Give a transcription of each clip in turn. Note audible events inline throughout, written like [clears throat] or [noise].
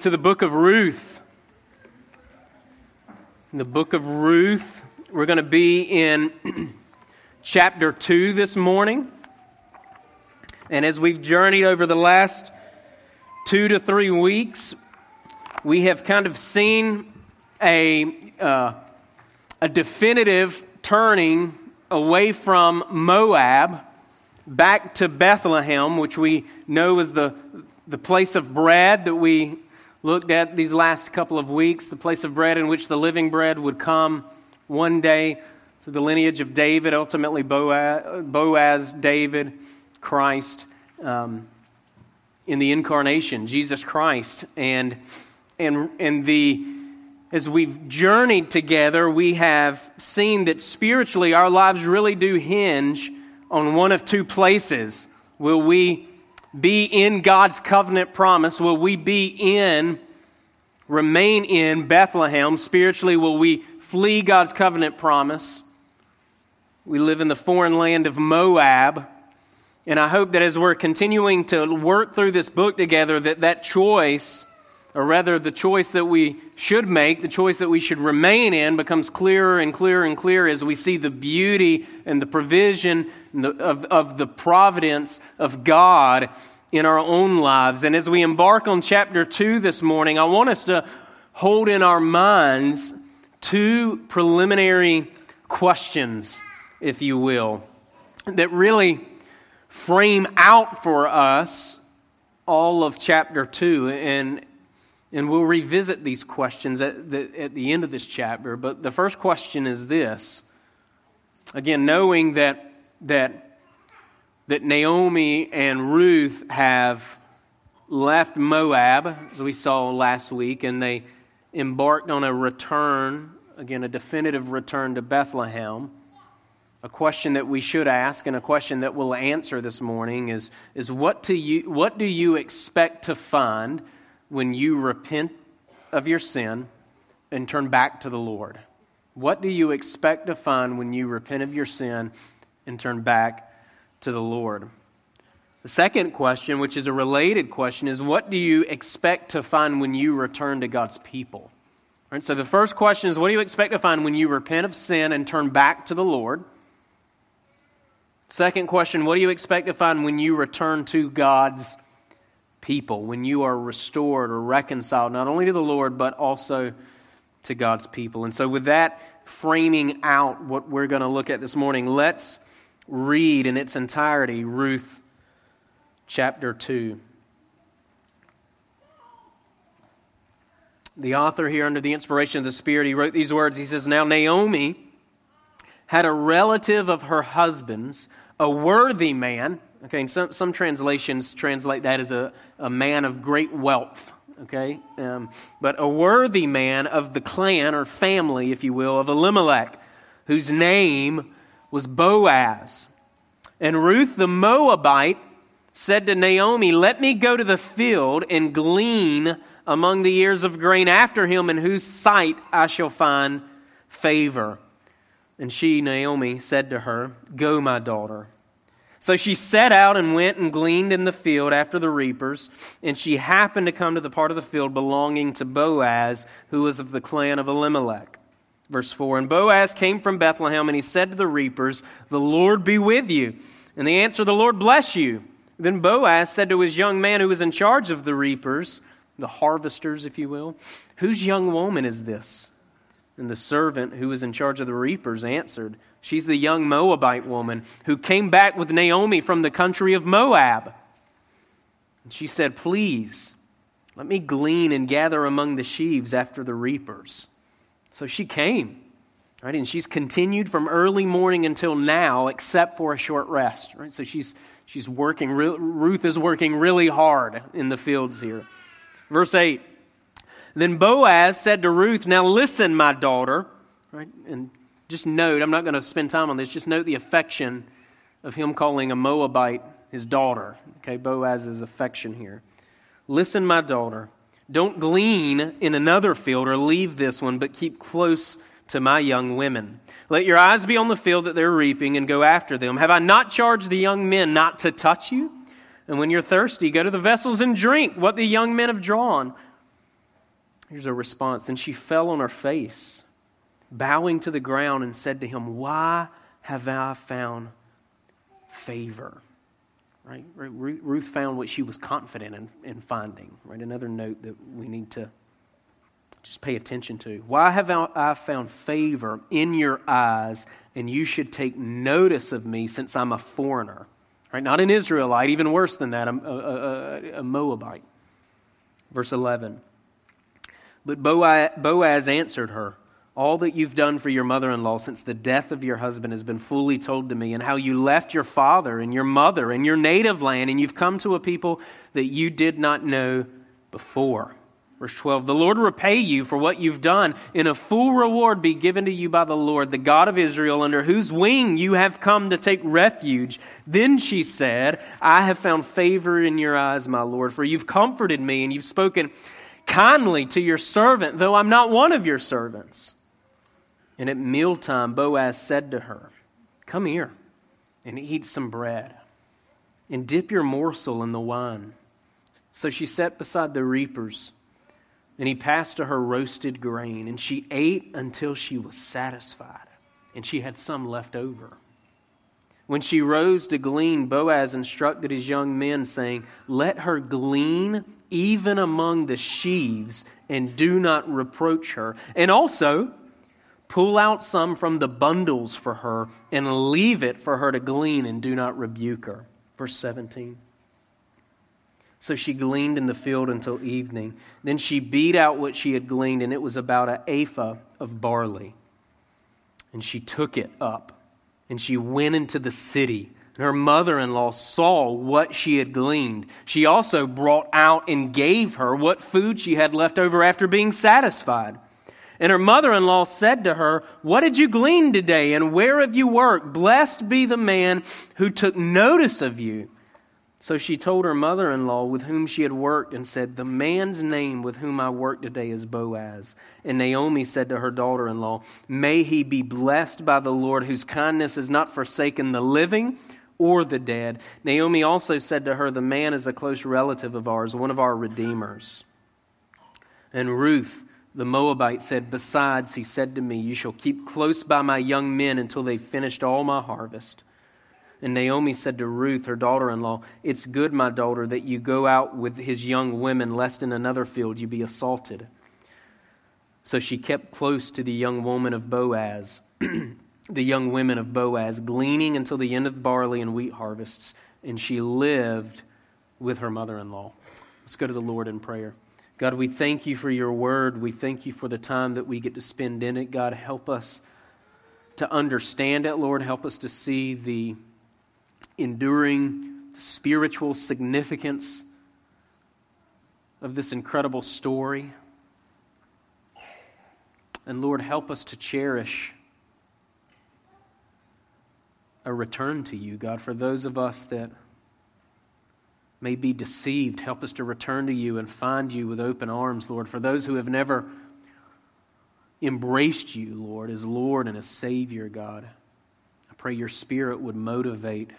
to the book of Ruth. In the book of Ruth, we're going to be in [clears throat] chapter 2 this morning. And as we've journeyed over the last two to three weeks, we have kind of seen a, uh, a definitive turning away from Moab back to Bethlehem, which we know is the, the place of bread that we looked at these last couple of weeks, the place of bread in which the living bread would come one day through the lineage of David, ultimately Boaz, Boaz David, Christ, um, in the incarnation, Jesus Christ. And, and, and the, as we've journeyed together, we have seen that spiritually our lives really do hinge on one of two places. Will we be in God's covenant promise? Will we be in, remain in Bethlehem? Spiritually, will we flee God's covenant promise? We live in the foreign land of Moab. And I hope that as we're continuing to work through this book together, that that choice, or rather the choice that we should make, the choice that we should remain in, becomes clearer and clearer and clearer as we see the beauty and the provision of, of the providence of God in our own lives. And as we embark on chapter 2 this morning, I want us to hold in our minds two preliminary questions, if you will, that really frame out for us all of chapter 2. And, and we'll revisit these questions at the, at the end of this chapter. But the first question is this again, knowing that, that that Naomi and Ruth have left Moab, as we saw last week, and they embarked on a return, again, a definitive return to Bethlehem. A question that we should ask and a question that we'll answer this morning is, is what, do you, what do you expect to find when you repent of your sin and turn back to the Lord? What do you expect to find when you repent of your sin and turn back to the Lord. The second question, which is a related question, is what do you expect to find when you return to God's people? Right, so the first question is what do you expect to find when you repent of sin and turn back to the Lord? Second question, what do you expect to find when you return to God's people, when you are restored or reconciled not only to the Lord, but also to God's people? And so, with that framing out what we're going to look at this morning, let's read in its entirety Ruth chapter 2. The author here, under the inspiration of the Spirit, he wrote these words. He says, Now Naomi had a relative of her husband's, a worthy man. Okay, some, some translations translate that as a, a man of great wealth. Okay, um, but a worthy man of the clan or family, if you will, of Elimelech, whose name was Boaz. And Ruth the Moabite said to Naomi, Let me go to the field and glean among the ears of grain after him, in whose sight I shall find favor. And she, Naomi, said to her, Go, my daughter. So she set out and went and gleaned in the field after the reapers, and she happened to come to the part of the field belonging to Boaz, who was of the clan of Elimelech. Verse 4 And Boaz came from Bethlehem, and he said to the reapers, The Lord be with you. And they answered, The Lord bless you. Then Boaz said to his young man who was in charge of the reapers, the harvesters, if you will, Whose young woman is this? And the servant who was in charge of the reapers answered, She's the young Moabite woman who came back with Naomi from the country of Moab. And she said, Please, let me glean and gather among the sheaves after the reapers. So she came, right? And she's continued from early morning until now, except for a short rest, right? So she's, she's working, Ruth is working really hard in the fields here. Verse 8 Then Boaz said to Ruth, Now listen, my daughter, right? And just note, I'm not going to spend time on this, just note the affection of him calling a Moabite his daughter. Okay, Boaz's affection here. Listen, my daughter. Don't glean in another field or leave this one, but keep close to my young women. Let your eyes be on the field that they're reaping and go after them. Have I not charged the young men not to touch you? And when you're thirsty, go to the vessels and drink what the young men have drawn. Here's a response. Then she fell on her face, bowing to the ground, and said to him, Why have I found favor? Right? Ruth found what she was confident in, in finding. Right? Another note that we need to just pay attention to. Why have I found favor in your eyes, and you should take notice of me since I'm a foreigner? Right? Not an Israelite, even worse than that, a, a, a, a Moabite. Verse 11. But Boaz answered her, All that you've done for your mother in law since the death of your husband has been fully told to me, and how you left your father and your mother and your native land, and you've come to a people that you did not know before. Verse 12 The Lord repay you for what you've done, and a full reward be given to you by the Lord, the God of Israel, under whose wing you have come to take refuge. Then she said, I have found favor in your eyes, my Lord, for you've comforted me, and you've spoken kindly to your servant, though I'm not one of your servants. And at mealtime, Boaz said to her, Come here and eat some bread, and dip your morsel in the wine. So she sat beside the reapers, and he passed to her roasted grain, and she ate until she was satisfied, and she had some left over. When she rose to glean, Boaz instructed his young men, saying, Let her glean even among the sheaves, and do not reproach her. And also, pull out some from the bundles for her, and leave it for her to glean, and do not rebuke her. Verse 17. So she gleaned in the field until evening. Then she beat out what she had gleaned, and it was about an ephah of barley. And she took it up, and she went into the city And her mother in law saw what she had gleaned. She also brought out and gave her what food she had left over after being satisfied. And her mother in law said to her, What did you glean today, and where have you worked? Blessed be the man who took notice of you. So she told her mother in law with whom she had worked and said, The man's name with whom I work today is Boaz. And Naomi said to her daughter in law, May he be blessed by the Lord, whose kindness has not forsaken the living or the dead. Naomi also said to her, The man is a close relative of ours, one of our redeemers. And Ruth, the Moabite, said, Besides, he said to me, You shall keep close by my young men until they've finished all my harvest. And Naomi said to Ruth, her daughter in law, It's good, my daughter, that you go out with his young women, lest in another field you be assaulted. So she kept close to the young woman of Boaz. [clears throat] the young women of Boaz, gleaning until the end of barley and wheat harvests, and she lived with her mother in law. Let's go to the Lord in prayer. God, we thank you for your word. We thank you for the time that we get to spend in it. God, help us to understand it, Lord. Help us to see the enduring spiritual significance of this incredible story. And Lord, help us to cherish a return to you, God. For those of us that may be deceived, help us to return to you and find you with open arms, Lord. For those who have never embraced you, Lord, as Lord and as Savior, God, I pray your Spirit would motivate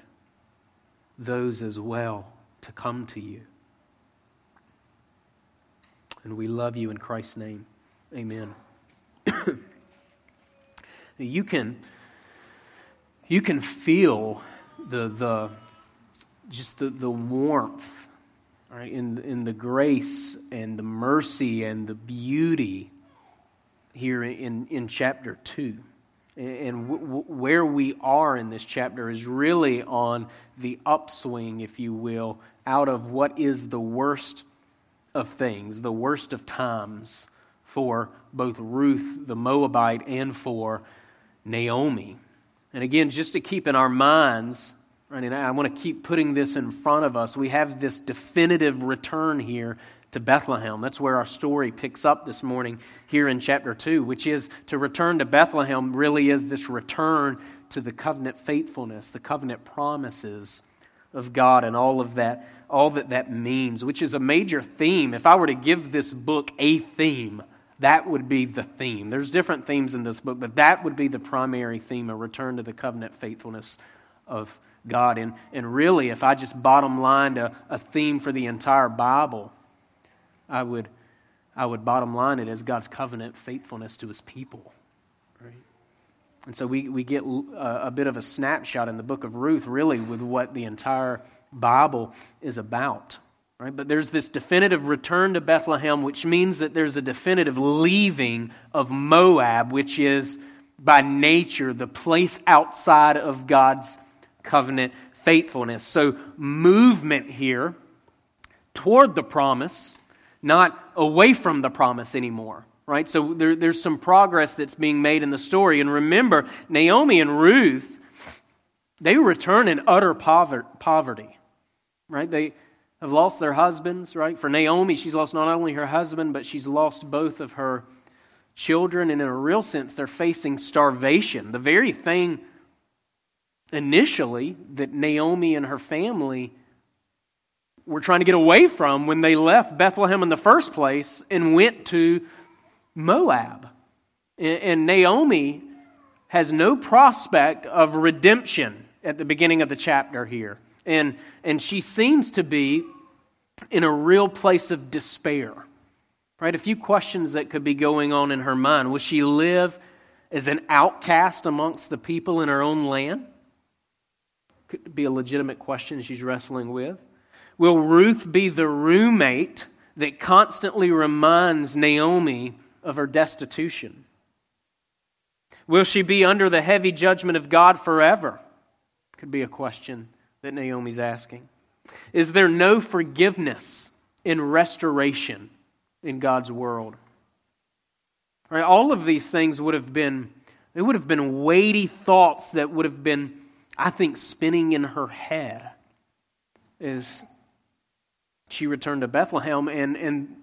those as well to come to you. And we love you in Christ's name. Amen. [coughs] you can you can feel the, the just the, the warmth right, in, in the grace and the mercy and the beauty here in, in chapter 2. And w- w- where we are in this chapter is really on the upswing, if you will, out of what is the worst of things, the worst of times for both Ruth the Moabite and for Naomi. And again, just to keep in our minds, right, and I want to keep putting this in front of us, we have this definitive return here to Bethlehem. That's where our story picks up this morning here in chapter 2, which is to return to Bethlehem really is this return to the covenant faithfulness, the covenant promises of God and all of that all that that means, which is a major theme. If I were to give this book a theme, that would be the theme. There's different themes in this book, but that would be the primary theme a return to the covenant faithfulness of God. And, and really, if I just bottom lined a, a theme for the entire Bible, I would, I would bottom line it as God's covenant faithfulness to his people. Right? And so we, we get a, a bit of a snapshot in the book of Ruth, really, with what the entire Bible is about. Right? But there's this definitive return to Bethlehem, which means that there's a definitive leaving of Moab, which is by nature the place outside of God's covenant faithfulness. So, movement here toward the promise, not away from the promise anymore. Right? So, there, there's some progress that's being made in the story. And remember, Naomi and Ruth, they return in utter poverty. Right? They have lost their husbands, right? For Naomi, she's lost not only her husband, but she's lost both of her children. And in a real sense, they're facing starvation. The very thing initially that Naomi and her family were trying to get away from when they left Bethlehem in the first place and went to Moab. And Naomi has no prospect of redemption at the beginning of the chapter here. And, and she seems to be in a real place of despair. Right? A few questions that could be going on in her mind. Will she live as an outcast amongst the people in her own land? Could be a legitimate question she's wrestling with. Will Ruth be the roommate that constantly reminds Naomi of her destitution? Will she be under the heavy judgment of God forever? Could be a question that Naomi's asking. Is there no forgiveness in restoration in God's world? Right, all of these things would have been they would have been weighty thoughts that would have been, I think, spinning in her head is she returned to Bethlehem. And, and,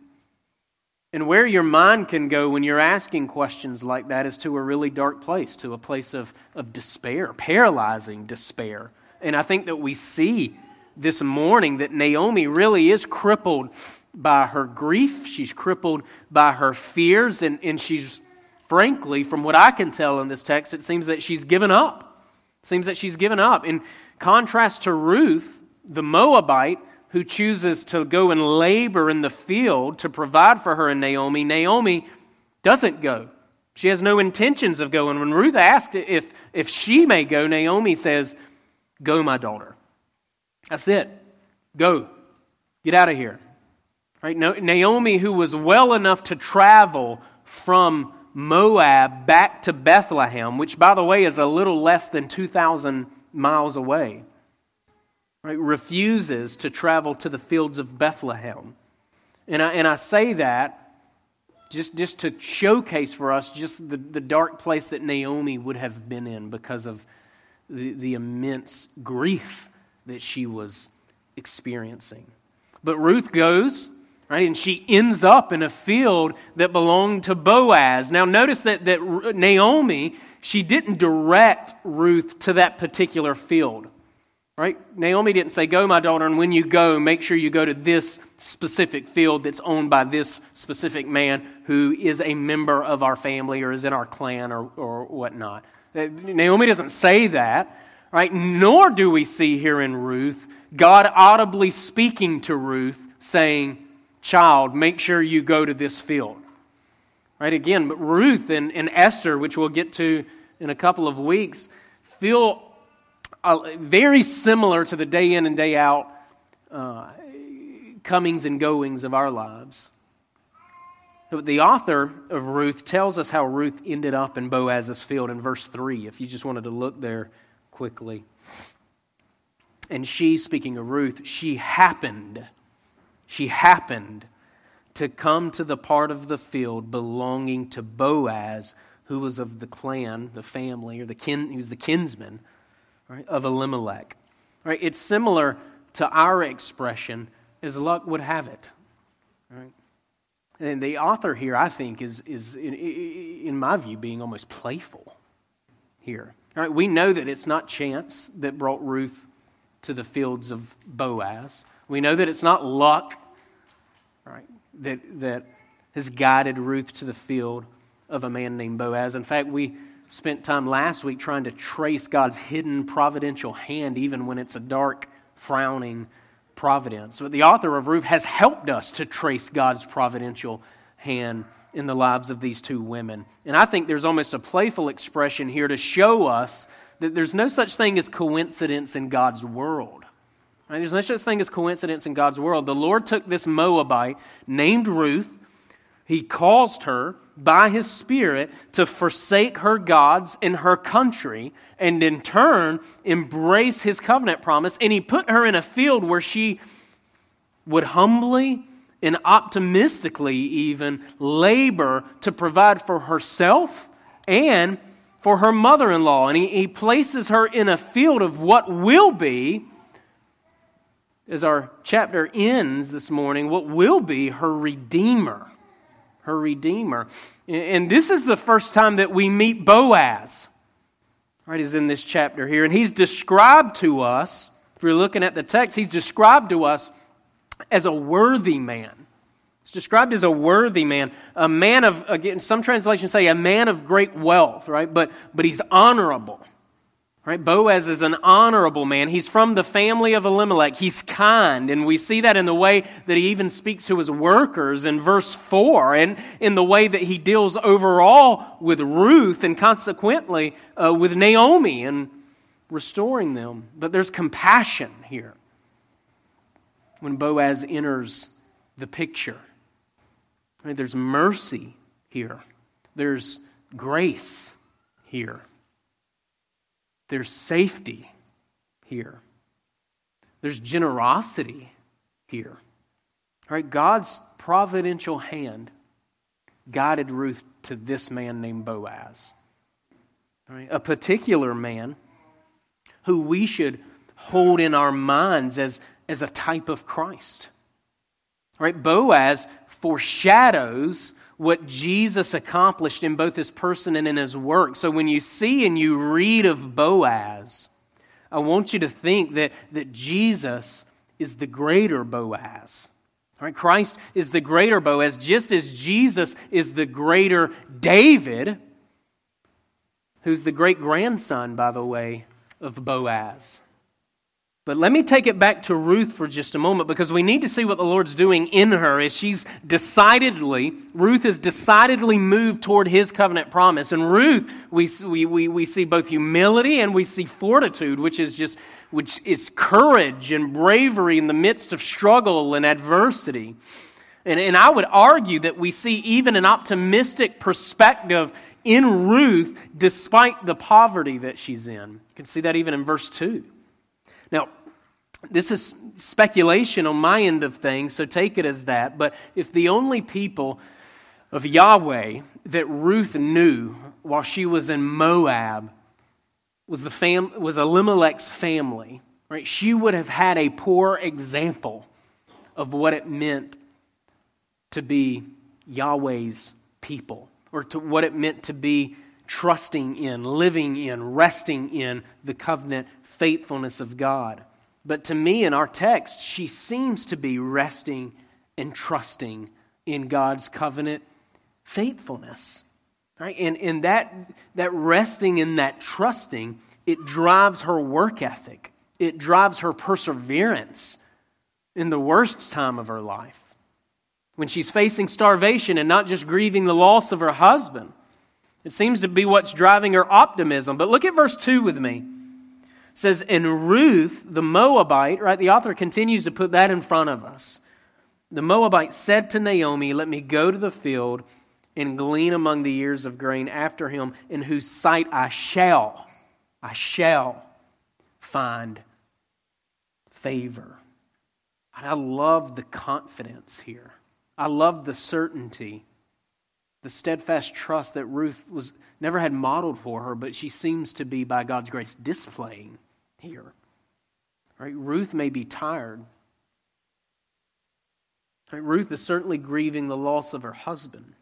and where your mind can go when you're asking questions like that is to a really dark place, to a place of, of despair, paralyzing despair. And I think that we see this morning that Naomi really is crippled by her grief. She's crippled by her fears. And, and she's, frankly, from what I can tell in this text, it seems that she's given up. Seems that she's given up. In contrast to Ruth, the Moabite, who chooses to go and labor in the field to provide for her and Naomi, Naomi doesn't go. She has no intentions of going. When Ruth asked if, if she may go, Naomi says, Go, my daughter. That's it. Go. Get out of here. Right? Naomi, who was well enough to travel from Moab back to Bethlehem, which, by the way, is a little less than 2,000 miles away, right, refuses to travel to the fields of Bethlehem. And I, and I say that just, just to showcase for us just the, the dark place that Naomi would have been in because of the, the immense grief that she was experiencing. But Ruth goes, right, and she ends up in a field that belonged to Boaz. Now, notice that, that Naomi, she didn't direct Ruth to that particular field. Right? Naomi didn't say, Go, my daughter, and when you go, make sure you go to this specific field that's owned by this specific man who is a member of our family or is in our clan or, or whatnot. Naomi doesn't say that right? Nor do we see here in Ruth God audibly speaking to Ruth saying, Child, make sure you go to this field. Right? Again, but Ruth and, and Esther, which we'll get to in a couple of weeks, feel uh, very similar to the day in and day out uh, comings and goings of our lives. But the author of Ruth tells us how Ruth ended up in Boaz's field in verse 3, if you just wanted to look there quickly. And she, speaking of Ruth, she happened, she happened to come to the part of the field belonging to Boaz, who was of the clan, the family, or the kin, he was the kinsman right, of Elimelech. Right? It's similar to our expression, as luck would have it. Right? And the author here, I think, is, is in, in my view, being almost playful here. Right, we know that it's not chance that brought Ruth to the fields of Boaz. We know that it's not luck right, that, that has guided Ruth to the field of a man named Boaz. In fact, we spent time last week trying to trace God's hidden providential hand, even when it's a dark, frowning providence. But the author of Ruth has helped us to trace God's providential hand in the lives of these two women. And I think there's almost a playful expression here to show us that there's no such thing as coincidence in God's world. Right? There's no such thing as coincidence in God's world. The Lord took this Moabite named Ruth, He caused her by His Spirit to forsake her gods in her country and in turn embrace His covenant promise. And He put her in a field where she would humbly and optimistically even labor to provide for herself and for her mother in law. And he, he places her in a field of what will be, as our chapter ends this morning, what will be her Redeemer. Her Redeemer. And this is the first time that we meet Boaz. Right, is in this chapter here. And he's described to us, if you're looking at the text, he's described to us as a worthy man. He's described as a worthy man, a man of, again, some translations say a man of great wealth, right? But, but he's honorable. Right? Boaz is an honorable man. He's from the family of Elimelech. He's kind, and we see that in the way that he even speaks to his workers in verse 4, and in the way that he deals overall with Ruth, and consequently uh, with Naomi and restoring them. But there's compassion here when Boaz enters the picture. Right? There's mercy here, there's grace here, there's safety here, there's generosity here. Right? God's providential hand guided Ruth to this man named Boaz. A particular man who we should hold in our minds as as a type of Christ. Right? Boaz foreshadows what Jesus accomplished in both his person and in his work. So when you see and you read of Boaz, I want you to think that, that Jesus is the greater Boaz. Right? Christ is the greater Boaz, just as Jesus is the greater David, who's the great grandson, by the way, of Boaz. But let me take it back to Ruth for just a moment because we need to see what the Lord's doing in her as she's decidedly, Ruth is decidedly moved toward his covenant promise. And Ruth, we, we, we, we see both humility and we see fortitude, which is just, which is courage and bravery in the midst of struggle and adversity. And, and I would argue that we see even an optimistic perspective in Ruth despite the poverty that she's in. You can see that even in verse 2. Now, this is speculation on my end of things, so take it as that. But if the only people of Yahweh that Ruth knew while she was in Moab was, the fam- was Elimelech's family, right? She would have had a poor example of what it meant to be Yahweh's people, or to what it meant to be trusting in, living in, resting in the covenant faithfulness of God. But to me, in our text, she seems to be resting and trusting in God's covenant faithfulness. Right? And, and that, that resting and that trusting, it drives her work ethic. It drives her perseverance in the worst time of her life. When she's facing starvation and not just grieving the loss of her husband. It seems to be what's driving her optimism. But look at verse 2 with me It says, and Ruth, the Moabite, right? The author continues to put that in front of us. The Moabite said to Naomi, Let me go to the field and glean among the ears of grain after him, in whose sight I shall, I shall find favor. And I love the confidence here. I love the certainty, the steadfast trust that Ruth was never had modeled for her, but she seems to be, by God's grace, displaying here. Right? Ruth may be tired. Right? Ruth is certainly grieving the loss of her husband.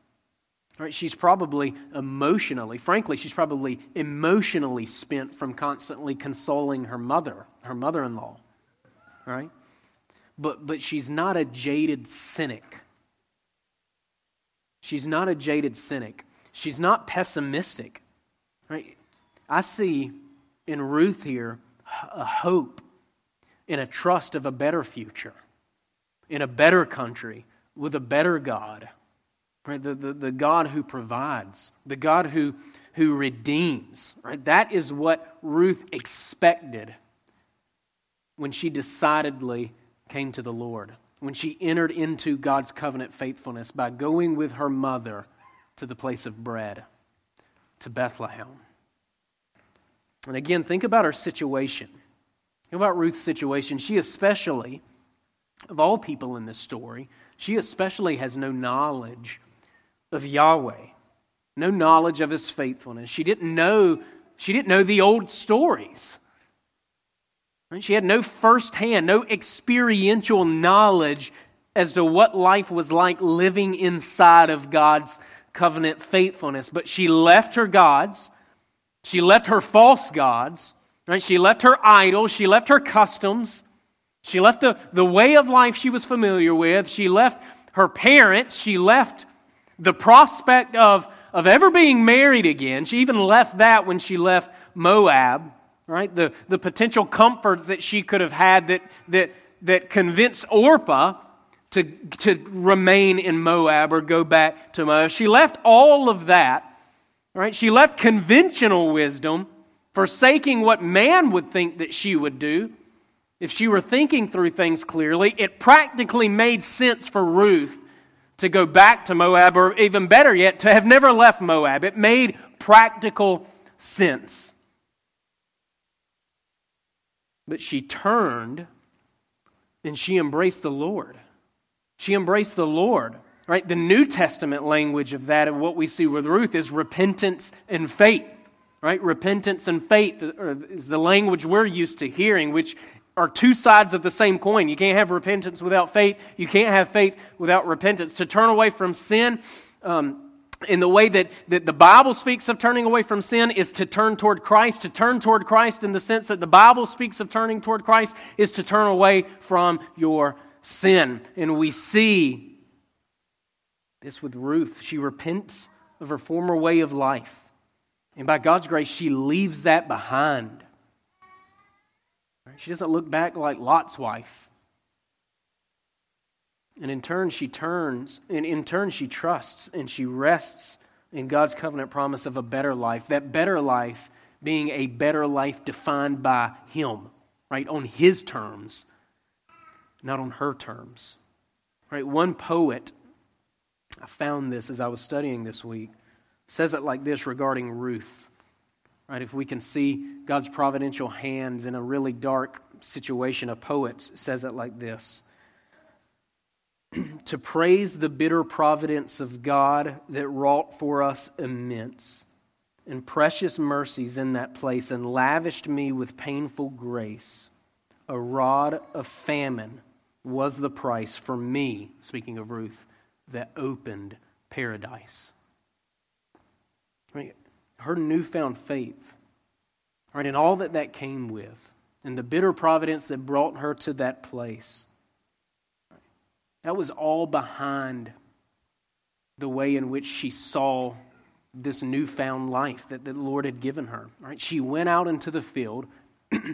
Right? She's probably emotionally, frankly, she's probably emotionally spent from constantly consoling her mother, her mother in law. Right? But, but she's not a jaded cynic. She's not a jaded cynic. She's not pessimistic. Right? I see in Ruth here a hope in a trust of a better future, in a better country, with a better God. right? The, the, the God who provides, the God who, who redeems, right? That is what Ruth expected when she decidedly came to the Lord, when she entered into God's covenant faithfulness by going with her mother to the place of bread, to Bethlehem. And again, think about her situation. Think about Ruth's situation. She especially, of all people in this story, she especially has no knowledge of Yahweh, no knowledge of his faithfulness. She didn't know, she didn't know the old stories. She had no firsthand, no experiential knowledge as to what life was like living inside of God's covenant faithfulness. But she left her gods, she left her false gods, right? She left her idols, she left her customs, she left the, the way of life she was familiar with, she left her parents, she left the prospect of, of ever being married again. She even left that when she left Moab, right? The, the potential comforts that she could have had that, that, that convinced Orpah to, to remain in Moab or go back to Moab. She left all of that, right? She left conventional wisdom, forsaking what man would think that she would do. If she were thinking through things clearly, it practically made sense for Ruth to go back to Moab, or even better yet, to have never left Moab. It made practical sense. But she turned and she embraced the Lord. She embraced the Lord. Right? The New Testament language of that, of what we see with Ruth, is repentance and faith. Right? Repentance and faith is the language we're used to hearing, which are two sides of the same coin. You can't have repentance without faith. You can't have faith without repentance. To turn away from sin, um, in the way that, that the Bible speaks of turning away from sin, is to turn toward Christ. To turn toward Christ, in the sense that the Bible speaks of turning toward Christ, is to turn away from your sin. And we see this with Ruth. She repents of her former way of life. And by God's grace, she leaves that behind. She doesn't look back like Lot's wife. And in turn, she turns, and in turn, she trusts and she rests in God's covenant promise of a better life. That better life being a better life defined by Him, right? On His terms, not on her terms. Right? One poet, I found this as I was studying this week, says it like this regarding Ruth. Right? If we can see God's providential hands in a really dark situation, a poet says it like this [clears throat] To praise the bitter providence of God that wrought for us immense and precious mercies in that place and lavished me with painful grace. A rod of famine was the price for me, speaking of Ruth, that opened paradise. Right? her newfound faith, right, and all that that came with, and the bitter providence that brought her to that place, that was all behind the way in which she saw this newfound life that the Lord had given her. Right? She went out into the field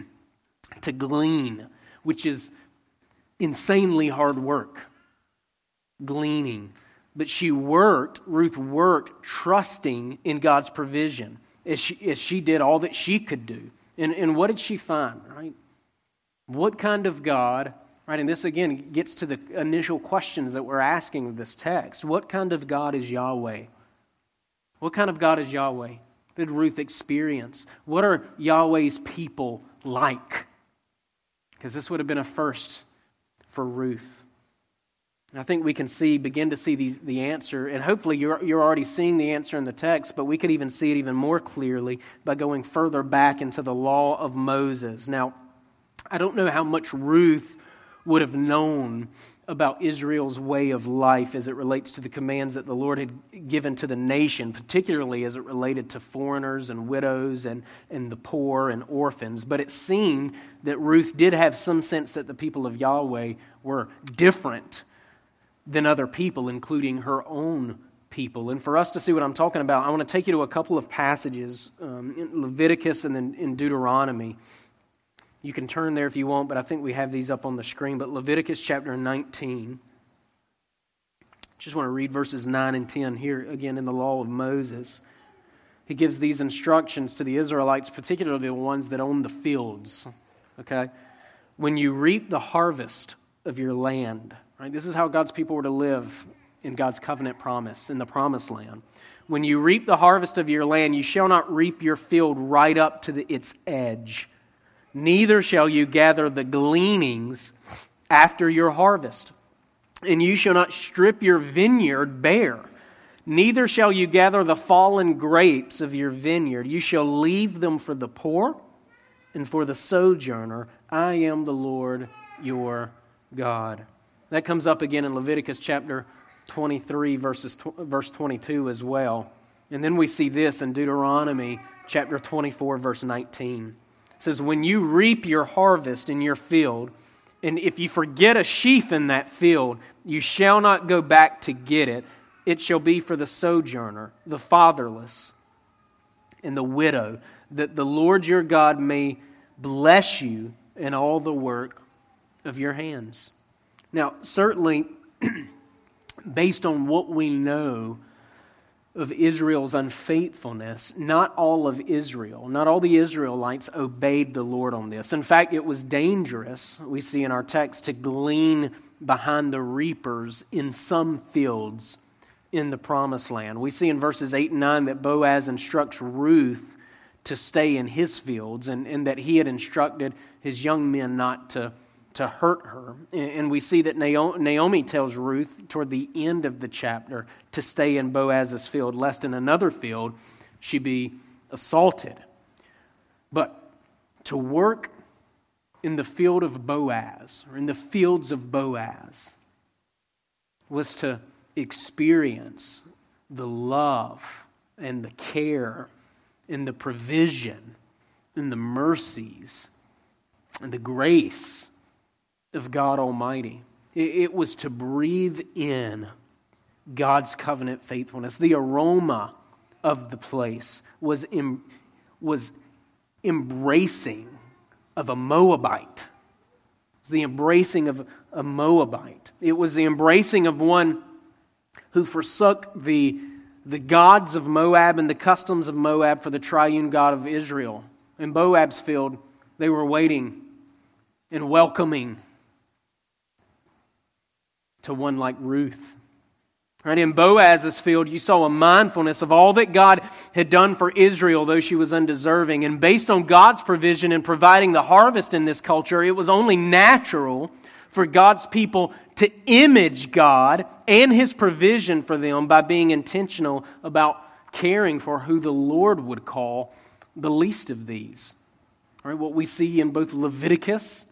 [clears throat] to glean, which is insanely hard work. Gleaning but she worked, Ruth worked, trusting in God's provision as she, as she did all that she could do. And, and what did she find, right? What kind of God, right? And this again gets to the initial questions that we're asking of this text. What kind of God is Yahweh? What kind of God is Yahweh? Did Ruth experience? What are Yahweh's people like? Because this would have been a first for Ruth. I think we can see, begin to see the, the answer, and hopefully you're, you're already seeing the answer in the text, but we could even see it even more clearly by going further back into the law of Moses. Now, I don't know how much Ruth would have known about Israel's way of life as it relates to the commands that the Lord had given to the nation, particularly as it related to foreigners and widows and, and the poor and orphans. But it seemed that Ruth did have some sense that the people of Yahweh were different than other people, including her own people. And for us to see what I'm talking about, I want to take you to a couple of passages um, in Leviticus and then in Deuteronomy. You can turn there if you want, but I think we have these up on the screen. But Leviticus chapter 19. Just want to read verses 9 and 10 here again in the law of Moses. He gives these instructions to the Israelites, particularly the ones that own the fields. Okay? When you reap the harvest of your land, right? This is how God's people were to live in God's covenant promise, in the promised land. When you reap the harvest of your land, you shall not reap your field right up to the, its edge. Neither shall you gather the gleanings after your harvest. And you shall not strip your vineyard bare. Neither shall you gather the fallen grapes of your vineyard. You shall leave them for the poor and for the sojourner. I am the Lord your God. That comes up again in Leviticus chapter 23, verses, verse 22 as well. And then we see this in Deuteronomy chapter 24, verse 19. Says, When you reap your harvest in your field, and if you forget a sheaf in that field, you shall not go back to get it. It shall be for the sojourner, the fatherless, and the widow, that the Lord your God may bless you in all the work of your hands. Now, certainly, [clears throat] based on what we know of Israel's unfaithfulness, not all of Israel, not all the Israelites obeyed the Lord on this. In fact, it was dangerous, we see in our text, to glean behind the reapers in some fields in the promised land. We see in verses 8 and 9 that Boaz instructs Ruth to stay in his fields and, and that he had instructed his young men not to to hurt her. And we see that Naomi tells Ruth toward the end of the chapter to stay in Boaz's field, lest in another field she be assaulted. But to work in the field of Boaz, or in the fields of Boaz, was to experience the love and the care and the provision and the mercies and the grace of God Almighty. It was to breathe in God's covenant faithfulness. The aroma of the place was, em, was embracing of a Moabite. It's the embracing of a Moabite. It was the embracing of one who forsook the, the gods of Moab and the customs of Moab for the triune God of Israel. In Moab's field, they were waiting and welcoming to one like Ruth. Right, in Boaz's field, you saw a mindfulness of all that God had done for Israel, though she was undeserving. And based on God's provision in providing the harvest in this culture, it was only natural for God's people to image God and his provision for them by being intentional about caring for who the Lord would call the least of these. Right, what we see in both Leviticus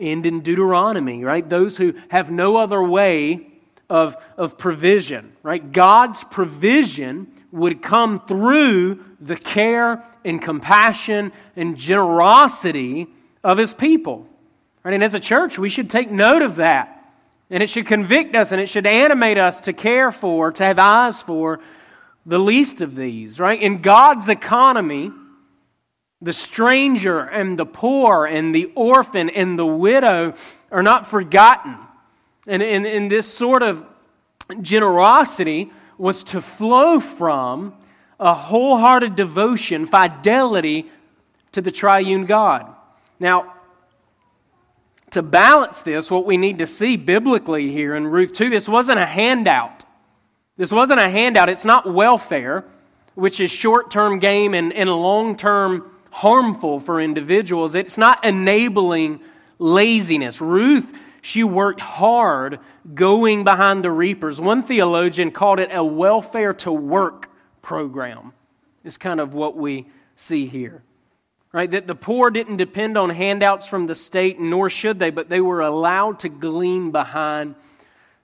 and in Deuteronomy, right? Those who have no other way of, of provision, right? God's provision would come through the care and compassion and generosity of his people. Right? And as a church, we should take note of that. And it should convict us and it should animate us to care for, to have eyes for the least of these, right? In God's economy, the stranger and the poor and the orphan and the widow are not forgotten. And, and this sort of generosity was to flow from a wholehearted devotion, fidelity to the triune God. Now, to balance this, what we need to see biblically here in Ruth 2, this wasn't a handout. This wasn't a handout. It's not welfare, which is short term game and, and long term harmful for individuals. It's not enabling laziness. Ruth, she worked hard going behind the reapers. One theologian called it a welfare to work program, is kind of what we see here. Right? That the poor didn't depend on handouts from the state, nor should they, but they were allowed to glean behind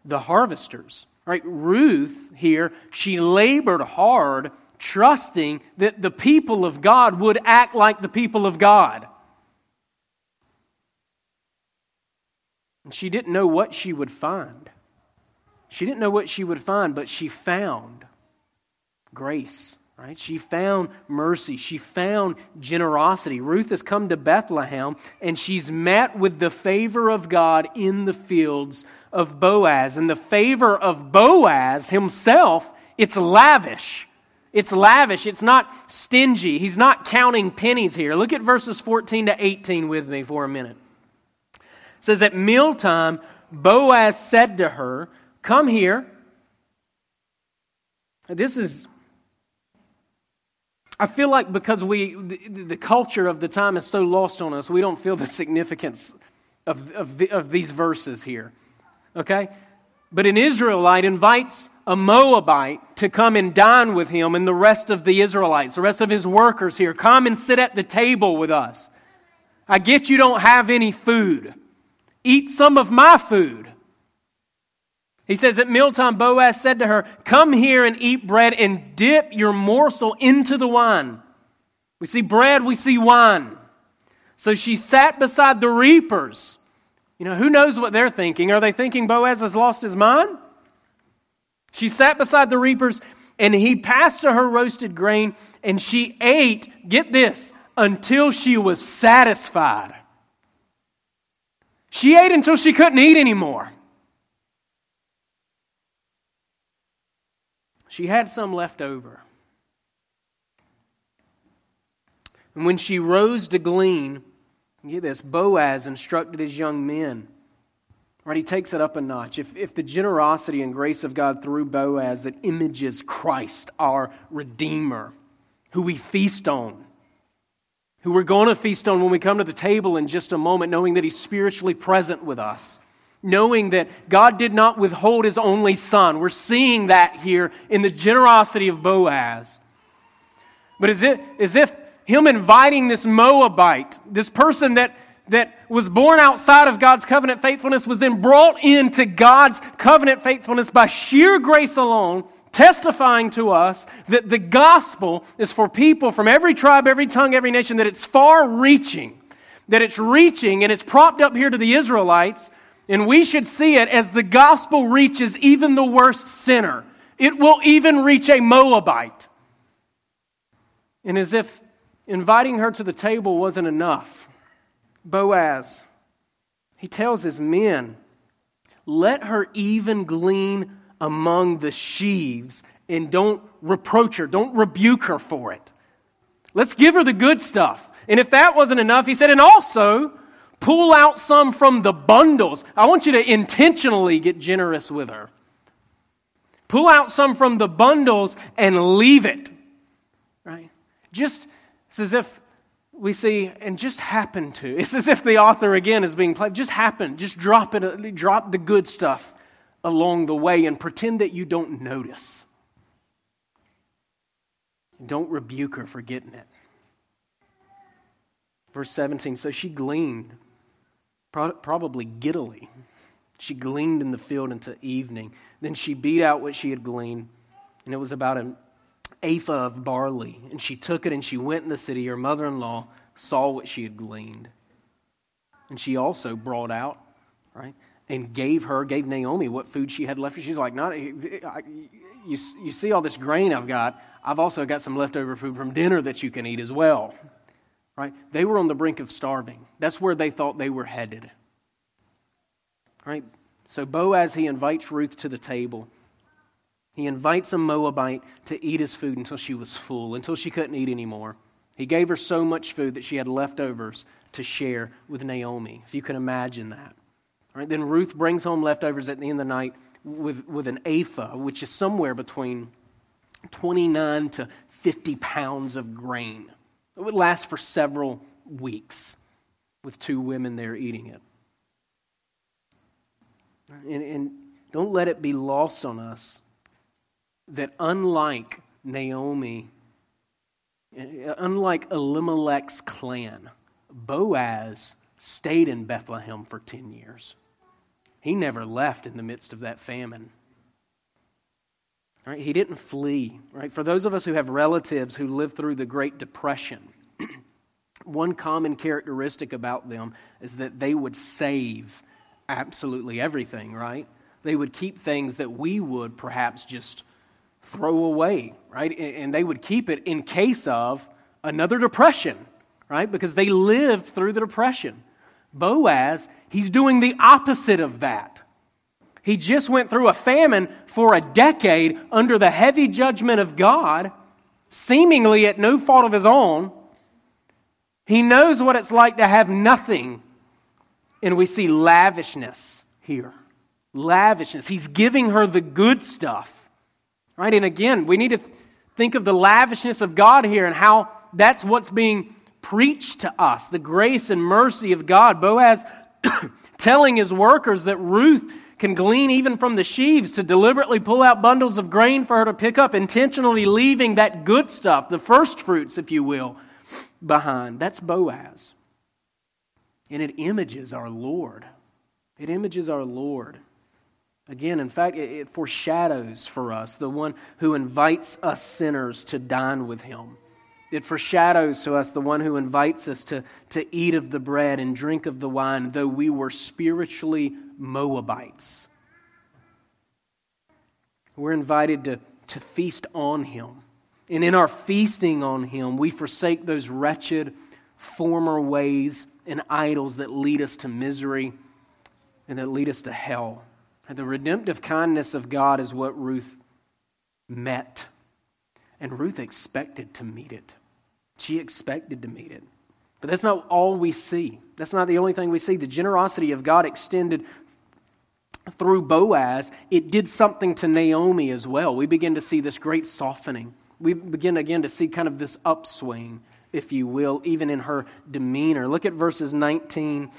the harvesters. Right? Ruth here, she labored hard trusting that the people of God would act like the people of God. And she didn't know what she would find. She didn't know what she would find, but she found grace Right? She found mercy. She found generosity. Ruth has come to Bethlehem and she's met with the favor of God in the fields of Boaz. And the favor of Boaz himself, it's lavish. It's lavish. It's not stingy. He's not counting pennies here. Look at verses 14 to 18 with me for a minute. It says, At mealtime, Boaz said to her, Come here. This is I feel like because we, the, the, culture of the time is so lost on us, we don't feel the significance of, of, the, of these verses here. Okay? But an Israelite invites a Moabite to come and dine with him and the rest of the Israelites, the rest of his workers here. Come and sit at the table with us. I get you don't have any food. Eat some of my food. He says, At mealtime, Boaz said to her, Come here and eat bread and dip your morsel into the wine. We see bread, we see wine. So she sat beside the reapers. You know, who knows what they're thinking? Are they thinking Boaz has lost his mind? She sat beside the reapers, and he passed to her roasted grain, and she ate, get this, until she was satisfied. She ate until she couldn't eat anymore. She had some left over. And when she rose to glean, get this, Boaz instructed his young men. Right, he takes it up a notch. If, if the generosity and grace of God through Boaz that images Christ, our Redeemer, who we feast on, who we're going to feast on when we come to the table in just a moment, knowing that he's spiritually present with us knowing that God did not withhold his only son. We're seeing that here in the generosity of Boaz. But as if, as if him inviting this Moabite, this person that, that was born outside of God's covenant faithfulness, was then brought into God's covenant faithfulness by sheer grace alone, testifying to us that the gospel is for people from every tribe, every tongue, every nation, that it's far reaching, that it's reaching and it's propped up here to the Israelites and we should see it as the gospel reaches even the worst sinner. It will even reach a Moabite. And as if inviting her to the table wasn't enough, Boaz, he tells his men, let her even glean among the sheaves and don't reproach her, don't rebuke her for it. Let's give her the good stuff. And if that wasn't enough, he said, and also, Pull out some from the bundles. I want you to intentionally get generous with her. Pull out some from the bundles and leave it. Right? Just it's as if we see, and just happen to. It's as if the author again is being played. Just happen. Just drop it. Drop the good stuff along the way and pretend that you don't notice. Don't rebuke her for getting it. Verse 17 So she gleaned probably giddily. She gleaned in the field until evening. Then she beat out what she had gleaned, and it was about an ephah of barley. And she took it and she went in the city. Her mother in law saw what she had gleaned. And she also brought out, right, and gave her, gave Naomi what food she had left. She's like, not, you, you see all this grain I've got. I've also got some leftover food from dinner that you can eat as well. Right? They were on the brink of starving. That's where they thought they were headed. Right? So Boaz, he invites Ruth to the table. He invites a Moabite to eat his food until she was full, until she couldn't eat anymore. He gave her so much food that she had leftovers to share with Naomi, if you can imagine that. Right? then Ruth brings home leftovers at the end of the night with, with an ephah, which is somewhere between 29 to 50 pounds of grain. It would last for several weeks with two women there eating it. And, and don't let it be lost on us that unlike Naomi, unlike Elimelech's clan, Boaz stayed in Bethlehem for 10 years. He never left in the midst of that famine. Right? He didn't flee. Right? For those of us who have relatives who lived through the Great Depression, [clears throat] one common characteristic about them is that they would save absolutely everything, right? They would keep things that we would perhaps just throw away, right? And they would keep it in case of another depression, right? Because they lived through the depression. Boaz, he's doing the opposite of that. He just went through a famine for a decade under the heavy judgment of God, seemingly at no fault of his own. He knows what it's like to have nothing. And we see lavishness here. Lavishness. He's giving her the good stuff. Right? And again, we need to think of the lavishness of God here and how that's what's being preached to us the grace and mercy of God. Boaz [coughs] telling his workers that Ruth can glean even from the sheaves to deliberately pull out bundles of grain for her to pick up, intentionally leaving that good stuff, the first fruits, if you will, behind. That's Boaz. And it images our Lord. It images our Lord. Again, in fact, it, foreshadows for us the one who invites us sinners to dine with him. It foreshadows to us the one who invites us to, to eat of the bread and drink of the wine, though we were spiritually Moabites. We're invited to, to feast on him. And in our feasting on him, we forsake those wretched former ways and idols that lead us to misery and that lead us to hell. The redemptive kindness of God is what Ruth met. And Ruth expected to meet it. She expected to meet it. But that's not all we see. That's not the only thing we see. The generosity of God extended through Boaz, it did something to Naomi as well. We begin to see this great softening. We begin again to see kind of this upswing, if you will, even in her demeanor. Look at verses 19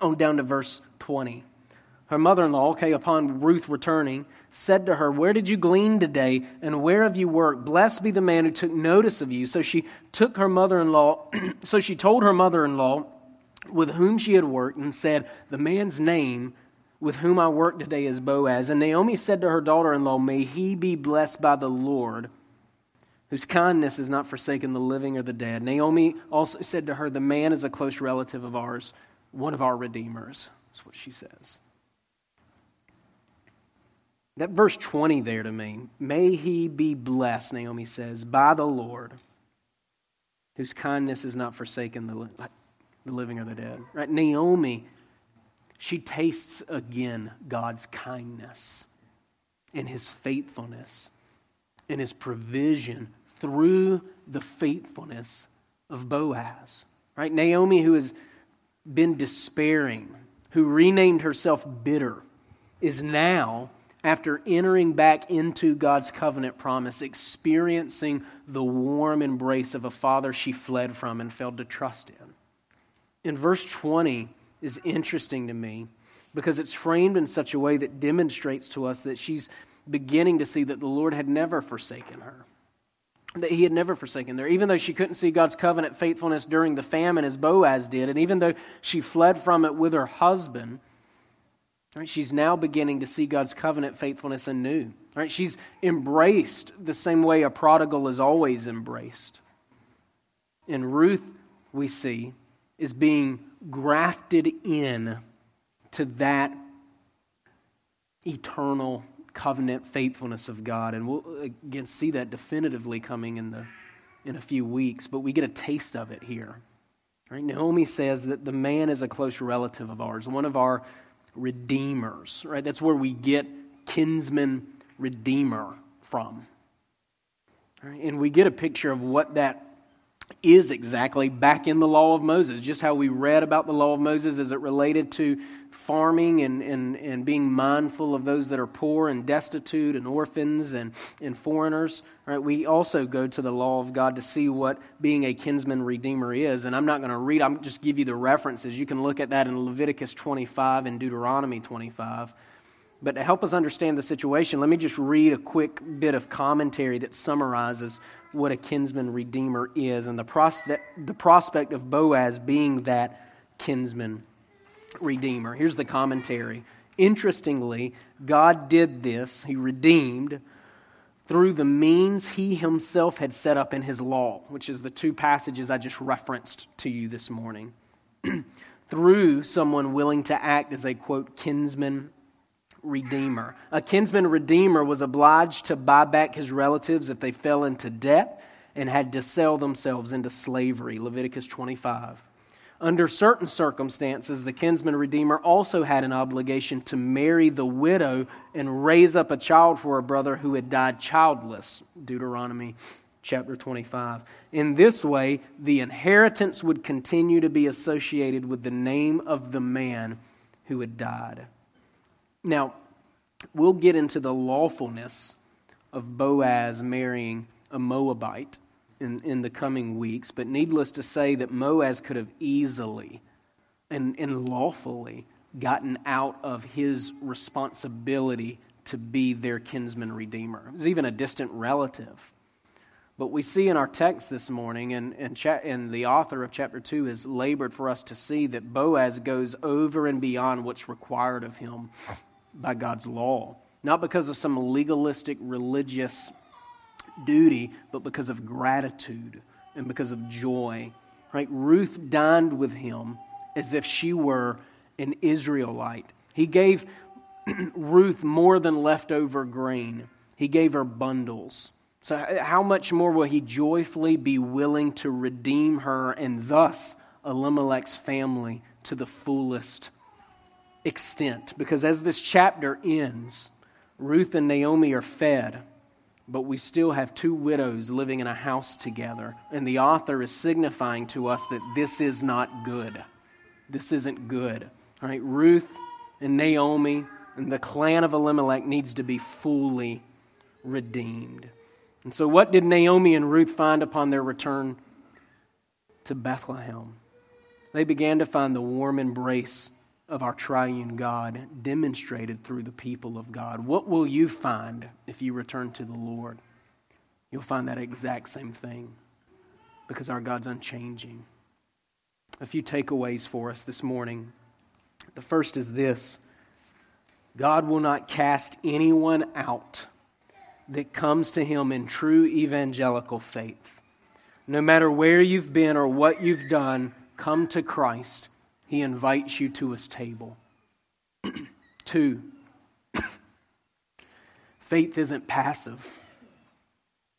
on down to verse 20. Her mother in law, okay, upon Ruth returning, said to her, Where did you glean today, and where have you worked? Blessed be the man who took notice of you. So she took her mother in law, [clears throat] so she told her mother in law with whom she had worked, and said, The man's name with whom I work today is Boaz. And Naomi said to her daughter in law, May he be blessed by the Lord, whose kindness has not forsaken the living or the dead. Naomi also said to her, The man is a close relative of ours, one of our redeemers. That's what she says. That verse 20 there to me, may he be blessed, Naomi says, by the Lord, whose kindness is not forsaken the, the living or the dead. Right? Naomi, she tastes again God's kindness and his faithfulness and his provision through the faithfulness of Boaz. Right? Naomi, who has been despairing, who renamed herself bitter, is now after entering back into God's covenant promise, experiencing the warm embrace of a father she fled from and failed to trust in. In verse 20 is interesting to me because it's framed in such a way that demonstrates to us that she's beginning to see that the Lord had never forsaken her. That he had never forsaken her. Even though she couldn't see God's covenant faithfulness during the famine as Boaz did, and even though she fled from it with her husband, Right? She's now beginning to see God's covenant faithfulness anew. Right? She's embraced the same way a prodigal is always embraced. And Ruth, we see, is being grafted in to that eternal covenant faithfulness of God. And we'll again see that definitively coming in, the, in a few weeks, but we get a taste of it here. Right? Naomi says that the man is a close relative of ours, one of our redeemers, right? That's where we get kinsman redeemer from. Right? And we get a picture of what that is exactly back in the law of Moses, just how we read about the law of Moses as it related to farming and, and, and being mindful of those that are poor and destitute and orphans and, and foreigners. Right? We also go to the law of God to see what being a kinsman redeemer is. And I'm not going to read, I'm just give you the references. You can look at that in Leviticus 25 and Deuteronomy 25. But to help us understand the situation, let me just read a quick bit of commentary that summarizes what a kinsman redeemer is and the prospect, the prospect of Boaz being that kinsman redeemer. Here's the commentary. Interestingly, God did this, He redeemed through the means He Himself had set up in His law, which is the two passages I just referenced to you this morning. [clears throat] through someone willing to act as a quote kinsman redeemer. A kinsman redeemer was obliged to buy back his relatives if they fell into debt and had to sell themselves into slavery. Leviticus 25. Under certain circumstances, the kinsman redeemer also had an obligation to marry the widow and raise up a child for a brother who had died childless. Deuteronomy chapter 25. In this way, the inheritance would continue to be associated with the name of the man who had died. Now, we'll get into the lawfulness of Boaz marrying a Moabite in, in the coming weeks, but needless to say that Boaz could have easily and, and lawfully gotten out of his responsibility to be their kinsman redeemer. It was even a distant relative. But we see in our text this morning, and, and, cha- and the author of chapter 2 has labored for us to see that Boaz goes over and beyond what's required of him by God's law. Not because of some legalistic religious duty, but because of gratitude and because of joy. Right? Ruth dined with him as if she were an Israelite. He gave [clears throat] Ruth more than leftover grain, he gave her bundles. So, how much more will he joyfully be willing to redeem her and thus Elimelech's family to the fullest extent? Because as this chapter ends, Ruth and Naomi are fed, but we still have two widows living in a house together. And the author is signifying to us that this is not good. This isn't good. All right, Ruth and Naomi and the clan of Elimelech needs to be fully redeemed. And so, what did Naomi and Ruth find upon their return to Bethlehem? They began to find the warm embrace of our triune God demonstrated through the people of God. What will you find if you return to the Lord? You'll find that exact same thing because our God's unchanging. A few takeaways for us this morning. The first is this God will not cast anyone out that comes to Him in true evangelical faith. No matter where you've been or what you've done, come to Christ. He invites you to His table. [clears throat] Two, [clears throat] faith isn't passive.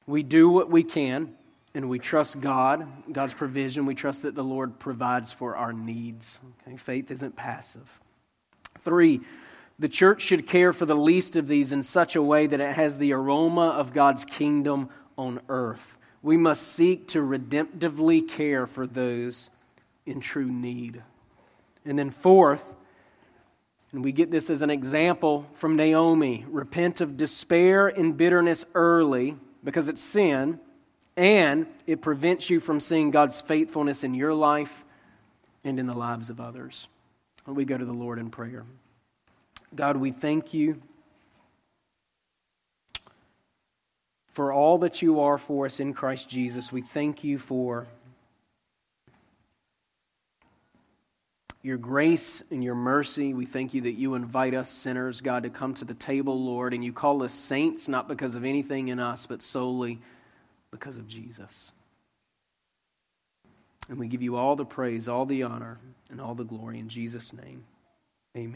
We do what we can, and we trust God, God's provision. We trust that the Lord provides for our needs. Okay? Faith isn't passive. Three, the church should care for the least of these in such a way that it has the aroma of God's kingdom on earth. We must seek to redemptively care for those in true need. And then, fourth, and we get this as an example from Naomi repent of despair and bitterness early because it's sin, and it prevents you from seeing God's faithfulness in your life and in the lives of others. We go to the Lord in prayer. God, we thank you for all that you are for us in Christ Jesus. We thank you for your grace and your mercy. We thank you that you invite us sinners, God, to come to the table, Lord, and you call us saints not because of anything in us, but solely because of Jesus. And we give you all the praise, all the honor, and all the glory in Jesus' name. Amen.